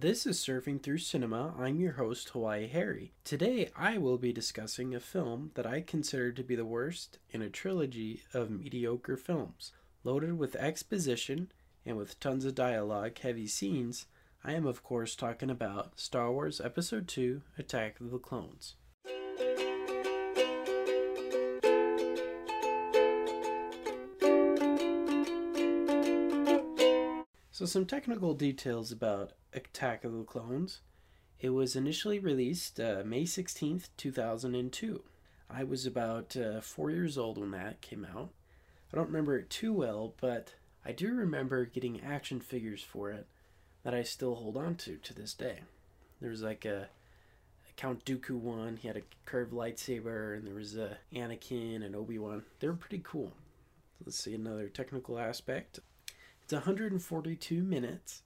This is Surfing Through Cinema. I'm your host, Hawaii Harry. Today, I will be discussing a film that I consider to be the worst in a trilogy of mediocre films. Loaded with exposition and with tons of dialogue heavy scenes, I am, of course, talking about Star Wars Episode 2 Attack of the Clones. So, some technical details about Attack of the Clones. It was initially released uh, May 16th, 2002. I was about uh, four years old when that came out. I don't remember it too well, but I do remember getting action figures for it that I still hold on to to this day. There was like a, a Count Dooku one, he had a curved lightsaber, and there was a Anakin and Obi Wan. They were pretty cool. Let's see another technical aspect. It's 142 minutes,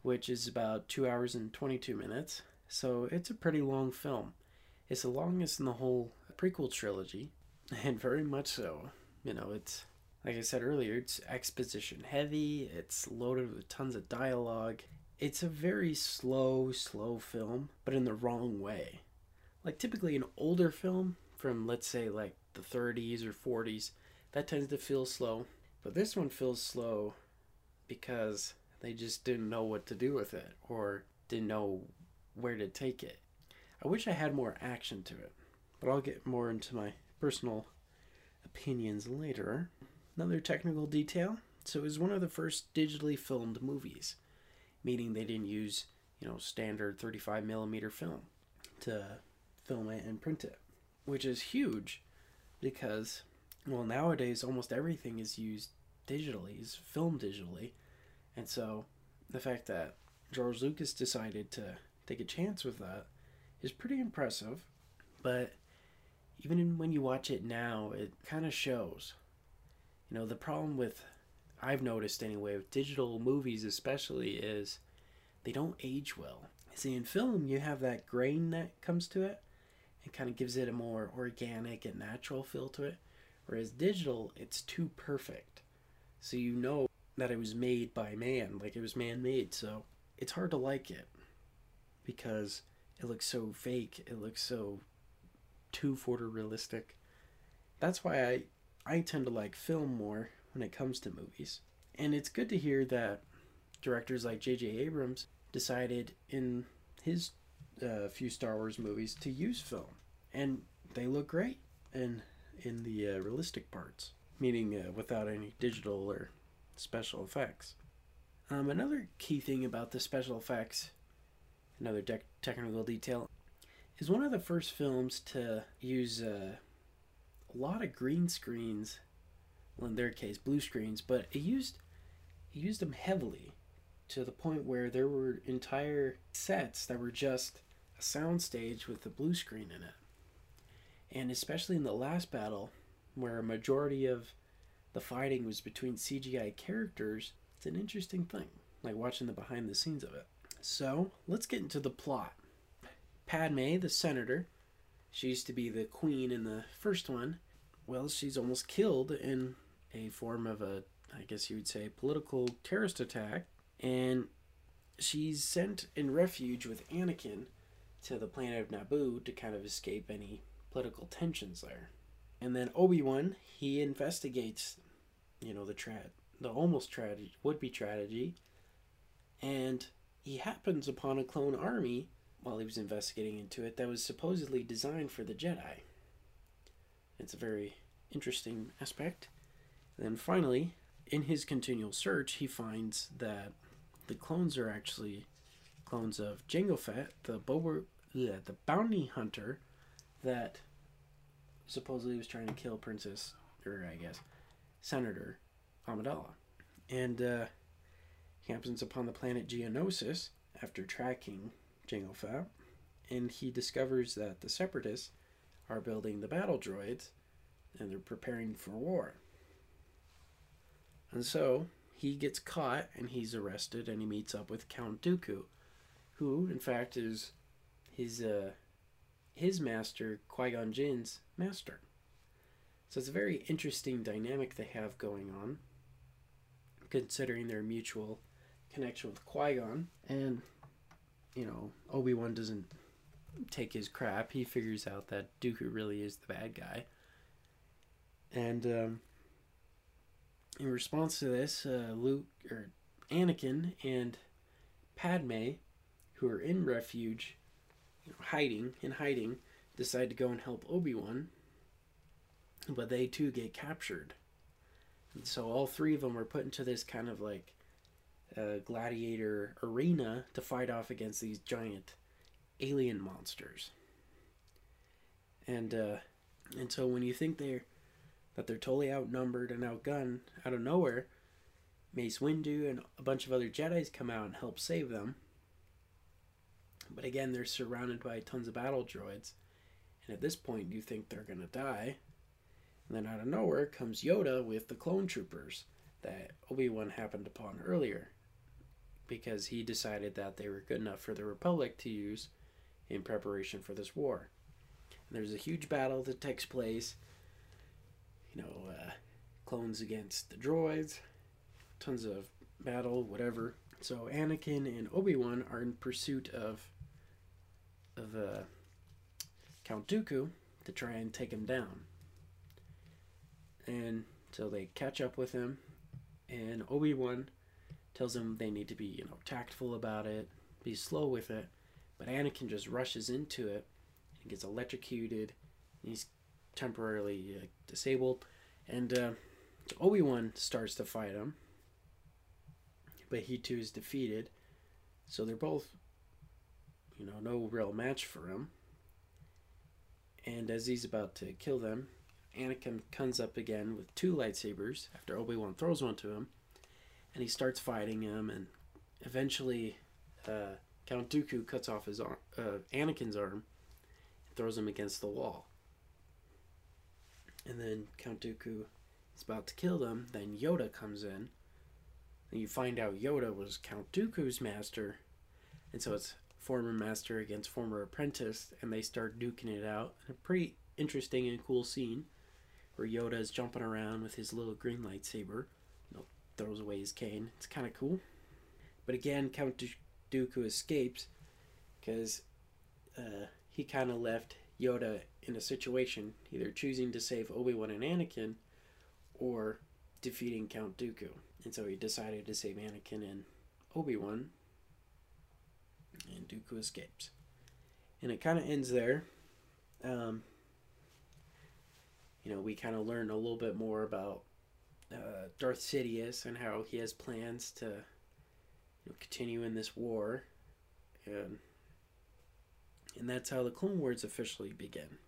which is about 2 hours and 22 minutes. So it's a pretty long film. It's the longest in the whole prequel trilogy, and very much so. You know, it's like I said earlier, it's exposition heavy, it's loaded with tons of dialogue. It's a very slow, slow film, but in the wrong way. Like typically an older film from let's say like the 30s or 40s, that tends to feel slow, but this one feels slow because they just didn't know what to do with it or didn't know where to take it. I wish I had more action to it, but I'll get more into my personal opinions later. Another technical detail so it was one of the first digitally filmed movies, meaning they didn't use, you know, standard 35 millimeter film to film it and print it, which is huge because, well, nowadays almost everything is used digitally, is filmed digitally. And so the fact that George Lucas decided to take a chance with that is pretty impressive. But even when you watch it now, it kind of shows. You know, the problem with, I've noticed anyway, with digital movies especially, is they don't age well. See, in film, you have that grain that comes to it. It kind of gives it a more organic and natural feel to it. Whereas digital, it's too perfect. So you know that it was made by man, like it was man made. So it's hard to like it because it looks so fake. It looks so too photorealistic. That's why I I tend to like film more when it comes to movies. And it's good to hear that directors like J.J. Abrams decided in his uh, few Star Wars movies to use film, and they look great And in the uh, realistic parts, meaning uh, without any digital or special effects. Um, another key thing about the special effects, another de- technical detail, is one of the first films to use uh, a lot of green screens. Well, in their case, blue screens, but it used it used them heavily to the point where there were entire sets that were just a soundstage with a blue screen in it. And especially in the last battle, where a majority of the fighting was between CGI characters, it's an interesting thing, like watching the behind the scenes of it. So, let's get into the plot. Padme, the senator, she used to be the queen in the first one. Well, she's almost killed in a form of a, I guess you would say, political terrorist attack. And she's sent in refuge with Anakin to the planet of Naboo to kind of escape any political tensions there. And then Obi Wan, he investigates, you know, the tra- the almost tragedy would be tragedy, and he happens upon a clone army while he was investigating into it that was supposedly designed for the Jedi. It's a very interesting aspect. And then finally, in his continual search, he finds that the clones are actually clones of Jango Fett, the Boba, the bounty hunter that supposedly was trying to kill Princess, or I guess, Senator Amidala. And uh, he happens upon the planet Geonosis after tracking Jango Fett, and he discovers that the Separatists are building the battle droids and they're preparing for war. And so he gets caught and he's arrested and he meets up with Count Dooku, who in fact is his uh, his master, Qui Gon Jinn's master. So it's a very interesting dynamic they have going on, considering their mutual connection with Qui Gon. And you know, Obi Wan doesn't take his crap. He figures out that Dooku really is the bad guy. And um, in response to this, uh, Luke or Anakin and Padme, who are in refuge, hiding in hiding, decide to go and help Obi Wan. But they too get captured. And so all three of them are put into this kind of like uh, gladiator arena to fight off against these giant alien monsters. And uh, and so when you think they're that they're totally outnumbered and outgunned out of nowhere, Mace Windu and a bunch of other Jedi's come out and help save them. But again, they're surrounded by tons of battle droids. And at this point, you think they're going to die. And then out of nowhere comes Yoda with the clone troopers that Obi Wan happened upon earlier. Because he decided that they were good enough for the Republic to use in preparation for this war. And there's a huge battle that takes place. You know, uh, clones against the droids, tons of battle, whatever. So Anakin and Obi Wan are in pursuit of of uh, Count Dooku to try and take him down. And so they catch up with him, and Obi Wan tells them they need to be, you know, tactful about it, be slow with it. But Anakin just rushes into it and gets electrocuted. And he's temporarily uh, disabled, and uh, Obi Wan starts to fight him, but he too is defeated. So they're both, you know, no real match for him. And as he's about to kill them, Anakin comes up again with two lightsabers after Obi Wan throws one to him, and he starts fighting him. And eventually, uh, Count Dooku cuts off his arm, uh, Anakin's arm, and throws him against the wall. And then Count Dooku is about to kill them. Then Yoda comes in, and you find out Yoda was Count Dooku's master, and so it's former master against former apprentice, and they start duking it out. A pretty interesting and cool scene where Yoda is jumping around with his little green lightsaber, you know, throws away his cane. It's kind of cool. But again, Count Dooku escapes because uh, he kind of left Yoda in a situation, either choosing to save Obi Wan and Anakin, or defeating Count Dooku. And so he decided to save Anakin and Obi Wan, and Dooku escapes. And it kind of ends there. Um, you know, we kind of learn a little bit more about uh, Darth Sidious and how he has plans to you know, continue in this war. And, and that's how the Clone Wars officially begin.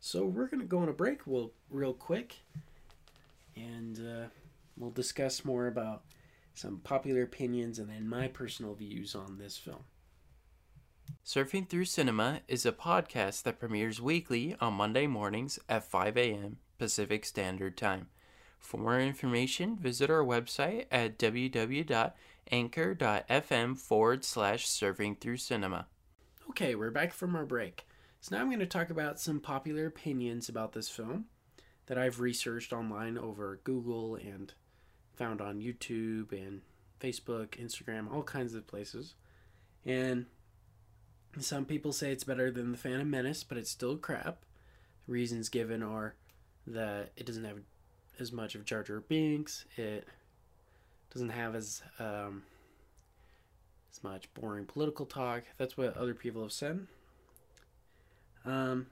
So we're going to go on a break real, real quick. And uh, we'll discuss more about some popular opinions and then my personal views on this film. Surfing Through Cinema is a podcast that premieres weekly on Monday mornings at 5 a.m. Pacific Standard Time. For more information, visit our website at www.anchor.fm forward slash surfing through cinema. Okay, we're back from our break. So now I'm going to talk about some popular opinions about this film that I've researched online over Google and found on YouTube and Facebook, Instagram, all kinds of places. And some people say it's better than The Phantom Menace, but it's still crap. The reasons given are that it doesn't have as much of Jar Jar Binks, it doesn't have as um, as much boring political talk. That's what other people have said. Um,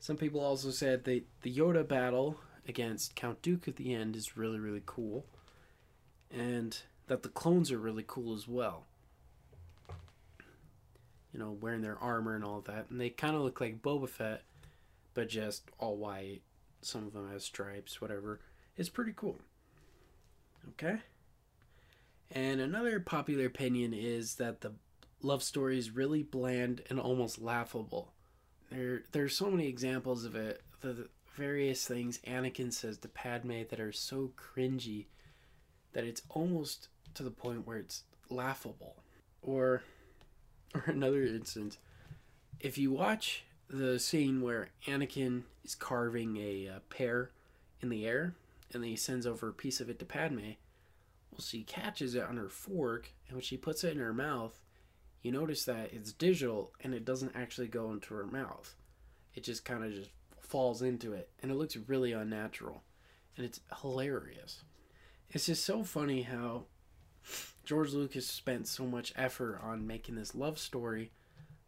some people also said that the Yoda battle against Count Duke at the end is really really cool, and that the clones are really cool as well you know, wearing their armor and all that. And they kind of look like Boba Fett, but just all white. Some of them have stripes, whatever. It's pretty cool. Okay? And another popular opinion is that the love story is really bland and almost laughable. There, there's so many examples of it. The various things Anakin says to Padme that are so cringy that it's almost to the point where it's laughable. Or or another instance, if you watch the scene where Anakin is carving a uh, pear in the air and then he sends over a piece of it to Padme, well, she catches it on her fork and when she puts it in her mouth, you notice that it's digital and it doesn't actually go into her mouth. It just kind of just falls into it and it looks really unnatural and it's hilarious. It's just so funny how George Lucas spent so much effort on making this love story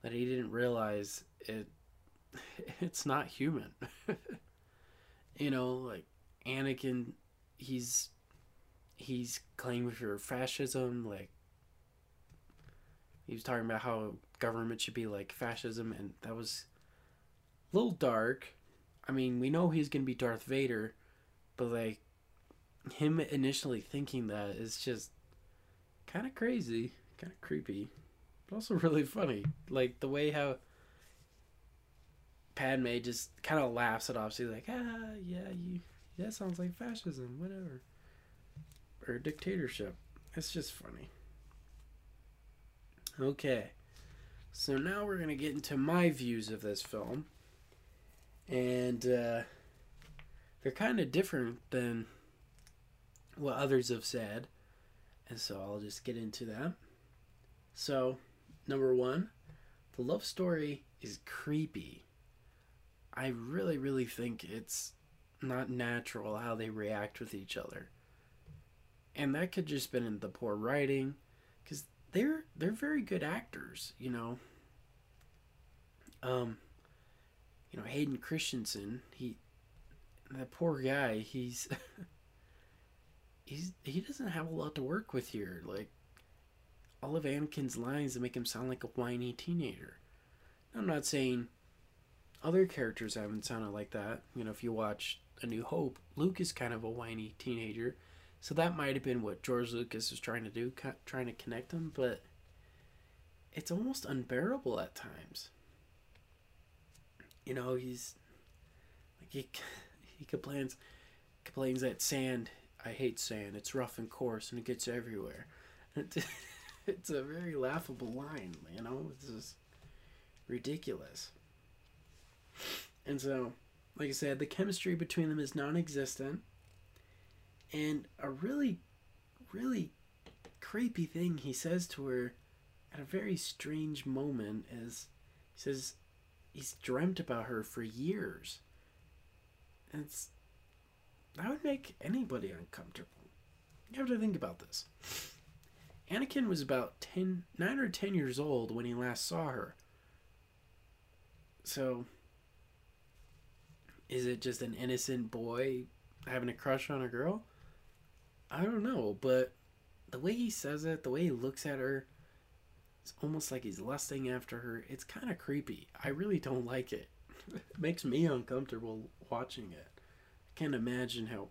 that he didn't realize it it's not human. you know, like Anakin he's he's claiming for fascism like he was talking about how government should be like fascism and that was a little dark. I mean, we know he's to be Darth Vader, but like him initially thinking that is just kind of crazy, kind of creepy, but also really funny. Like the way how Padme just kind of laughs it off. She's like, ah, yeah, you, that sounds like fascism, whatever, or dictatorship. It's just funny. Okay, so now we're gonna get into my views of this film, and uh, they're kind of different than what others have said, and so I'll just get into that. So, number one, the love story is creepy. I really, really think it's not natural how they react with each other. And that could just been in the poor writing, because they're they're very good actors, you know. Um, you know Hayden Christensen, he that poor guy, he's he's he doesn't have a lot to work with here. Like all of Anakin's lines that make him sound like a whiny teenager. I'm not saying other characters haven't sounded like that. You know, if you watch A New Hope, Luke is kind of a whiny teenager. So that might have been what George Lucas was trying to do, trying to connect them, but it's almost unbearable at times. You know, he's like he he complains complains that sand. I hate sand. It's rough and coarse, and it gets everywhere. It's a very laughable line. You know, it's just ridiculous. And so, like I said, the chemistry between them is non-existent. And a really, really creepy thing he says to her at a very strange moment is he says he's dreamt about her for years. And it's that would make anybody uncomfortable. You have to think about this. Anakin was about 10, 9 or 10 years old when he last saw her. So, is it just an innocent boy having a crush on a girl? I don't know, but the way he says it, the way he looks at her, it's almost like he's lusting after her. It's kind of creepy. I really don't like it. it makes me uncomfortable watching it. Can't imagine how,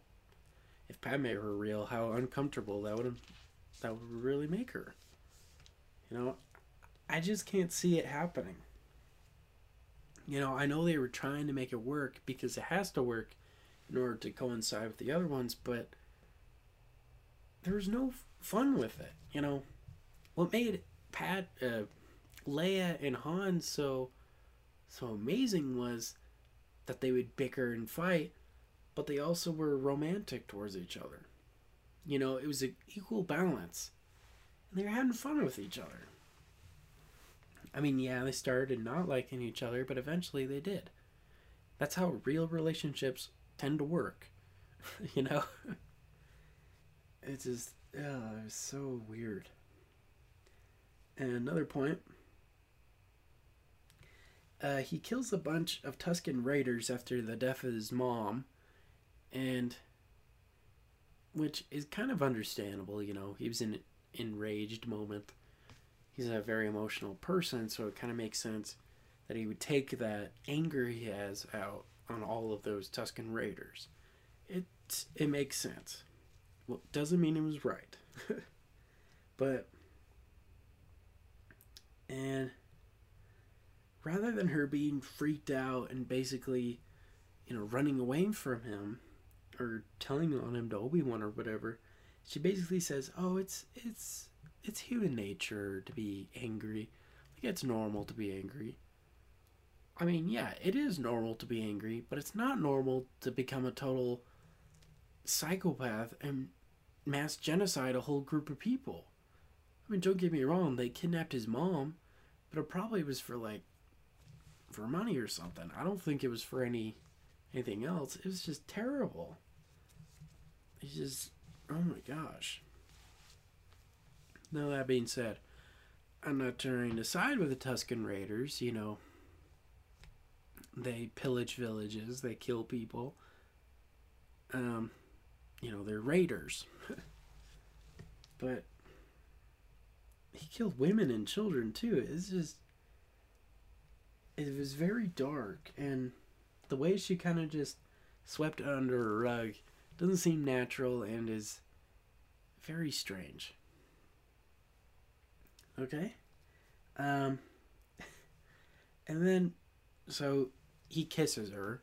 if Padme were real, how uncomfortable that would that would really make her. You know, I just can't see it happening. You know, I know they were trying to make it work because it has to work in order to coincide with the other ones, but there was no fun with it. You know, what made Pat, uh, Leia, and Han so so amazing was that they would bicker and fight, but they also were romantic towards each other. You know, it was an equal balance. And they were having fun with each other. I mean, yeah, they started not liking each other, but eventually they did. That's how real relationships tend to work. you know? it's just, yeah, it's so weird. And another point uh, he kills a bunch of Tusken Raiders after the death of his mom. And which is kind of understandable. You know, he was in an enraged moment. He's a very emotional person, so it kind of makes sense that he would take that anger he has out on all of those Tusken Raiders. It it makes sense. Well, doesn't mean he was right, but and rather than her being freaked out and basically, you know, running away from him, or telling on him to Obi Wan or whatever, she basically says, "Oh, it's it's it's human nature to be angry. Like it's normal to be angry." I mean, yeah, it is normal to be angry, but it's not normal to become a total psychopath and mass genocide a whole group of people. I mean, don't get me wrong, they kidnapped his mom, but it probably was for like for money or something. I don't think it was for any anything else. It was just terrible. It's just oh my gosh. Now that being said, I'm not turning to side with the Tusken Raiders, you know. They pillage villages, they kill people. Um, you know, they're raiders. but he killed women and children too. It's just it was very dark and the way she kind of just swept under a rug doesn't seem natural and is very strange. Okay? Um and then so he kisses her.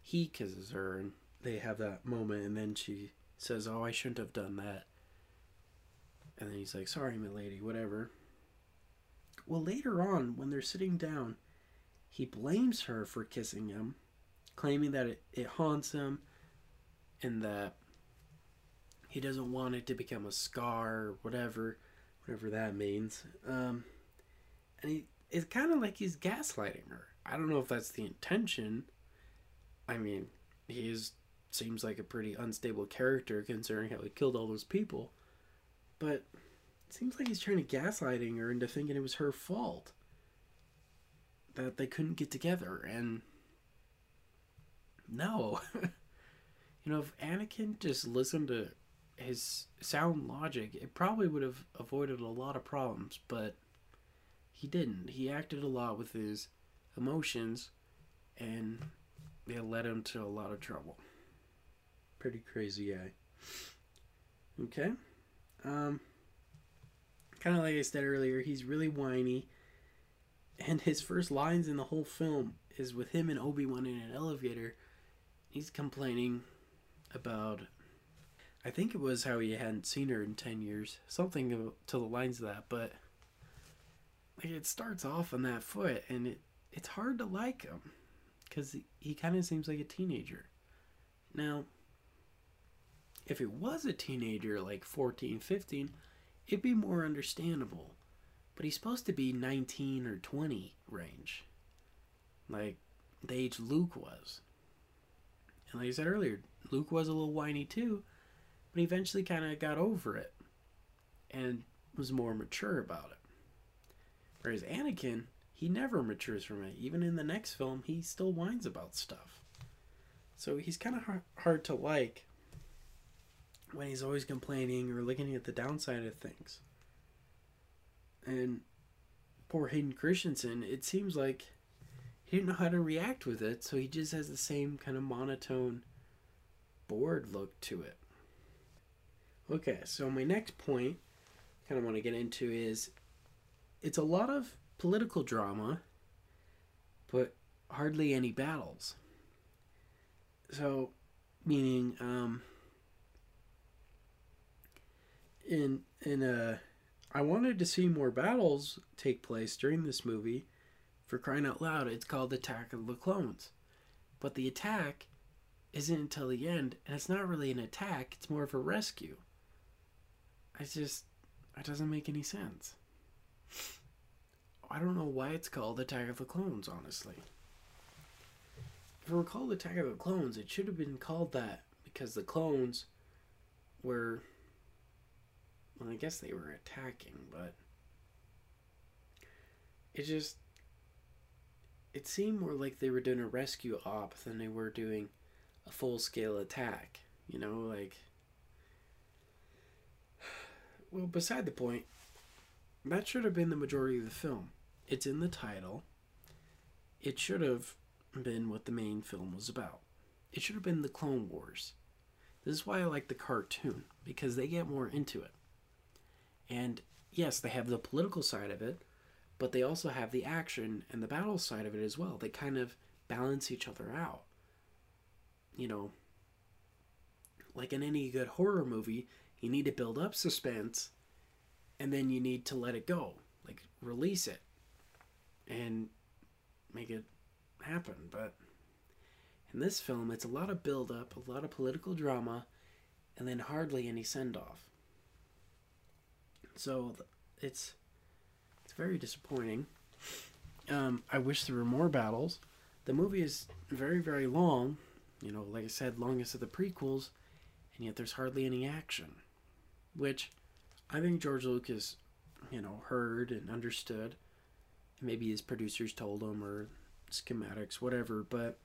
He kisses her and they have that moment and then she says, "Oh, I shouldn't have done that." And then he's like, "Sorry, my lady, whatever." Well, later on when they're sitting down, he blames her for kissing him, claiming that it, it haunts him and that he doesn't want it to become a scar or whatever, whatever that means. Um, and he it's kind of like he's gaslighting her. I don't know if that's the intention. I mean, he is seems like a pretty unstable character considering how he killed all those people. But it seems like he's trying to gaslighting her into thinking it was her fault that they couldn't get together and no. you know, if Anakin just listened to his sound logic, it probably would have avoided a lot of problems, but he didn't. He acted a lot with his emotions and it led him to a lot of trouble. Pretty crazy guy. Okay. Um kind of like I said earlier, he's really whiny and his first lines in the whole film is with him and Obi-Wan in an elevator. He's complaining about I think it was how he hadn't seen her in 10 years, something to the lines of that, but like it starts off on that foot and it it's hard to like him cuz he, he kind of seems like a teenager. Now, if it was a teenager like 14, 15, it'd be more understandable but he's supposed to be 19 or 20 range. Like the age Luke was. And like I said earlier, Luke was a little whiny too, but he eventually kind of got over it and was more mature about it. Whereas Anakin, he never matures from it. Even in the next film, he still whines about stuff. So he's kind of hard, to like when he's always complaining or looking at the downside of things. And poor Hayden Christensen, it seems like he didn't know how to react with it, so he just has the same kind of monotone, bored look to it. Okay, so my next point, I kind of want to get into is it's a lot of political drama, but hardly any battles. So, meaning, um, in in a I wanted to see more battles take place during this movie. For crying out loud, it's called Attack of the Clones. But the attack isn't until the end, and it's not really an attack, it's more of a rescue. I just. It doesn't make any sense. I don't know why it's called Attack of the Clones, honestly. If it were called Attack of the Clones, it should have been called that because the clones were well, I guess they were attacking, but it just it seemed more like they were doing a rescue op than they were doing a full scale attack. You know, like well, beside the point, that should have been the majority of the film. It's in the title. It should have been what the main film was about. It should have been the Clone Wars. This is why I like the cartoon, because they get more into it. And yes, they have the political side of it, but they also have the action and the battle side of it as well. They kind of balance each other out. You know, like in any good horror movie, you need to build up suspense and then you need to let it go, like release it and make it happen. But in this film, it's a lot of build up, a lot of political drama, and then hardly any send off. So it's it's very disappointing. Um, I wish there were more battles. The movie is very very long, you know, like I said, longest of the prequels, and yet there's hardly any action, which I think George Lucas, you know, heard and understood. Maybe his producers told him or schematics, whatever, but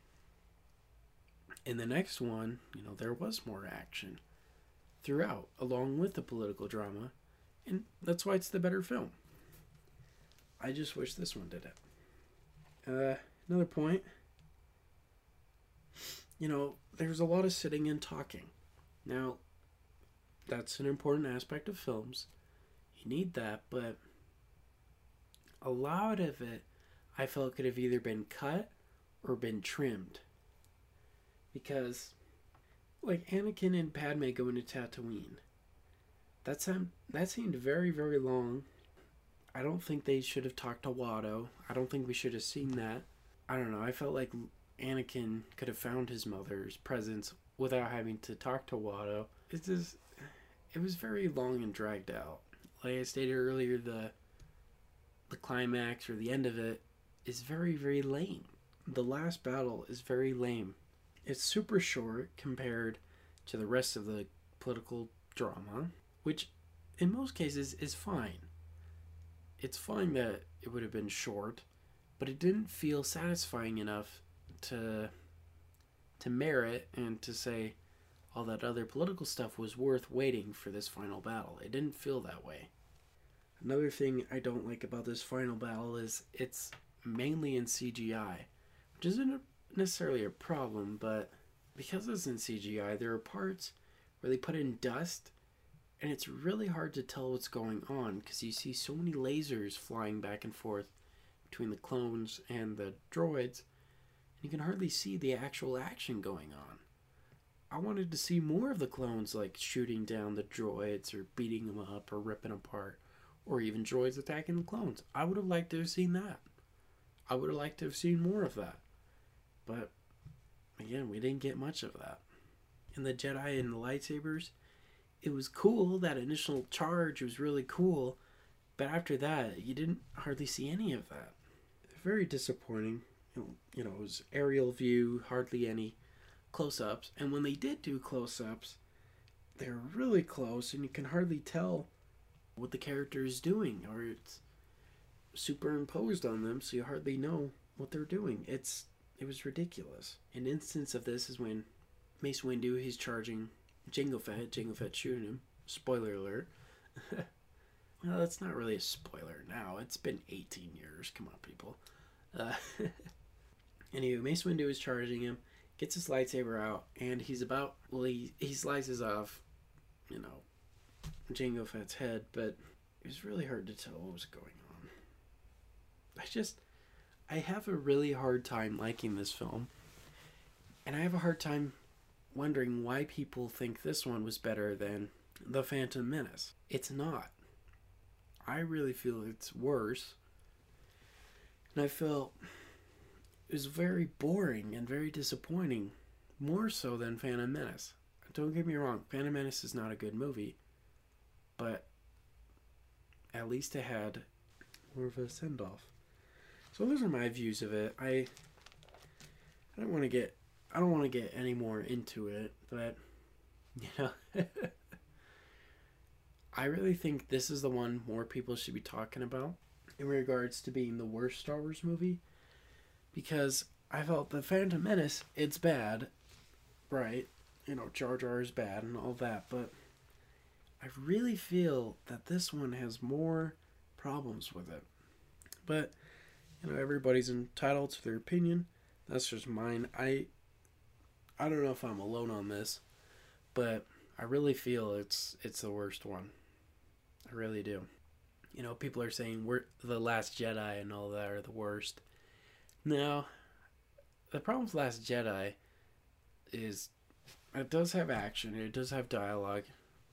in the next one, you know, there was more action throughout, along with the political drama, and that's why it's the better film. I just wish this one did it. Uh, another point, you know, there's a lot of sitting and talking. Now, that's an important aspect of films. You need that, but a lot of it I felt could have either been cut or been trimmed. Because, like, Anakin and Padme going to Tatooine. That, seemed, that seemed very, very long. I don't think they should have talked to Watto. I don't think we should have seen that. I don't know. I felt like Anakin could have found his mother's presence without having to talk to Watto. It's just, it was very long and dragged out. Like I stated earlier, the the climax or the end of it is very very lame. The last battle is very lame. It's super short compared to the rest of the political drama, which in most cases is fine. It's fine that it would have been short, but it didn't feel satisfying enough to to merit and to say all that other political stuff was worth waiting for this final battle. It didn't feel that way. Another thing I don't like about this final battle is it's mainly in CGI, which isn't necessarily a problem, but because it's in CGI, there are parts where they put in dust and it's really hard to tell what's going on because you see so many lasers flying back and forth between the clones and the droids, and you can hardly see the actual action going on. I wanted to see more of the clones like shooting down the droids or beating them up or ripping apart or even droids attacking the clones. I would have liked to have seen that. I would have liked to have seen more of that. But again, we didn't get much of that. In the Jedi and the lightsabers, it was cool. That initial charge was really cool. But after that, you didn't hardly see any of that. Very disappointing. You know, it was aerial view, hardly any close ups. And when they did do close ups, they're really close, and you can hardly tell what the character is doing, or it's superimposed on them, so you hardly know what they're doing. It's it was ridiculous. An instance of this is when Mace Windu he's charging Jango Fett, Jango Fett shooting him. Spoiler alert. well, that's not really a spoiler now. It's been 18 years. Come on, people. Uh, anyway, Mace Windu is charging him, gets his lightsaber out, and he's about well, he he slices off, you know, Jango Fett's head, but it was really hard to tell what was going on. I just, I have a really hard time liking this film, and I have a hard time wondering why people think this one was better than The Phantom Menace. It's not. I really feel it's worse. And I felt it was very boring and very disappointing, more so than Phantom Menace. Don't get me wrong, Phantom Menace is not a good movie, but at least it had more of a send off. So those are my views of it. I I don't want to get I don't want to get any more into it, but you know I really think this is the one more people should be talking about in regards to being the worst Star Wars movie because I felt the Phantom Menace it's bad, right? You know, Jar Jar is bad and all that, but I really feel that this one has more problems with it. But you know, everybody's entitled to their opinion. That's just mine. I I don't know if I'm alone on this, but I really feel it's it's the worst one. I really do. You know, people are saying we're the Last Jedi and all that are the worst. Now, the problem with Last Jedi is it does have action, it does have dialogue,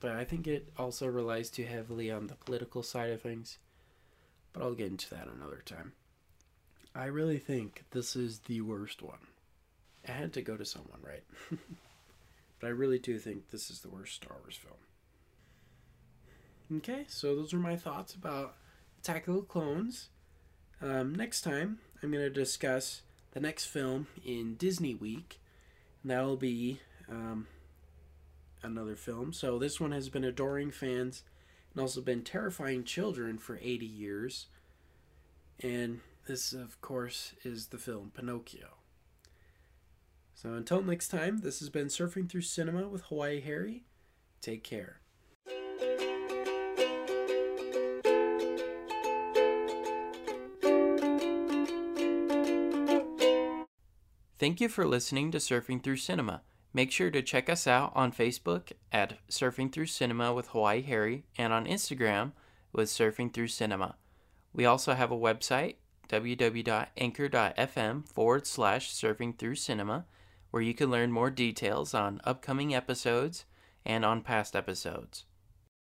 but I think it also relies too heavily on the political side of things. But I'll get into that another time. I really think this is the worst one. I had to go to someone, right? but I really do think this is the worst Star Wars film. Okay, so those are my thoughts about Attack of the Clones. Um, next time, I'm going to discuss the next film in Disney Week, and that will be um, another film. So this one has been adoring fans and also been terrifying children for 80 years. And this, of course, is the film Pinocchio. So until next time, this has been Surfing Through Cinema with Hawaii Harry. Take care. Thank you for listening to Surfing Through Cinema. Make sure to check us out on Facebook at Surfing Through Cinema with Hawaii Harry and on Instagram with Surfing Through Cinema. We also have a website, www.anchor.fm forward slash surfing through cinema, where you can learn more details on upcoming episodes and on past episodes.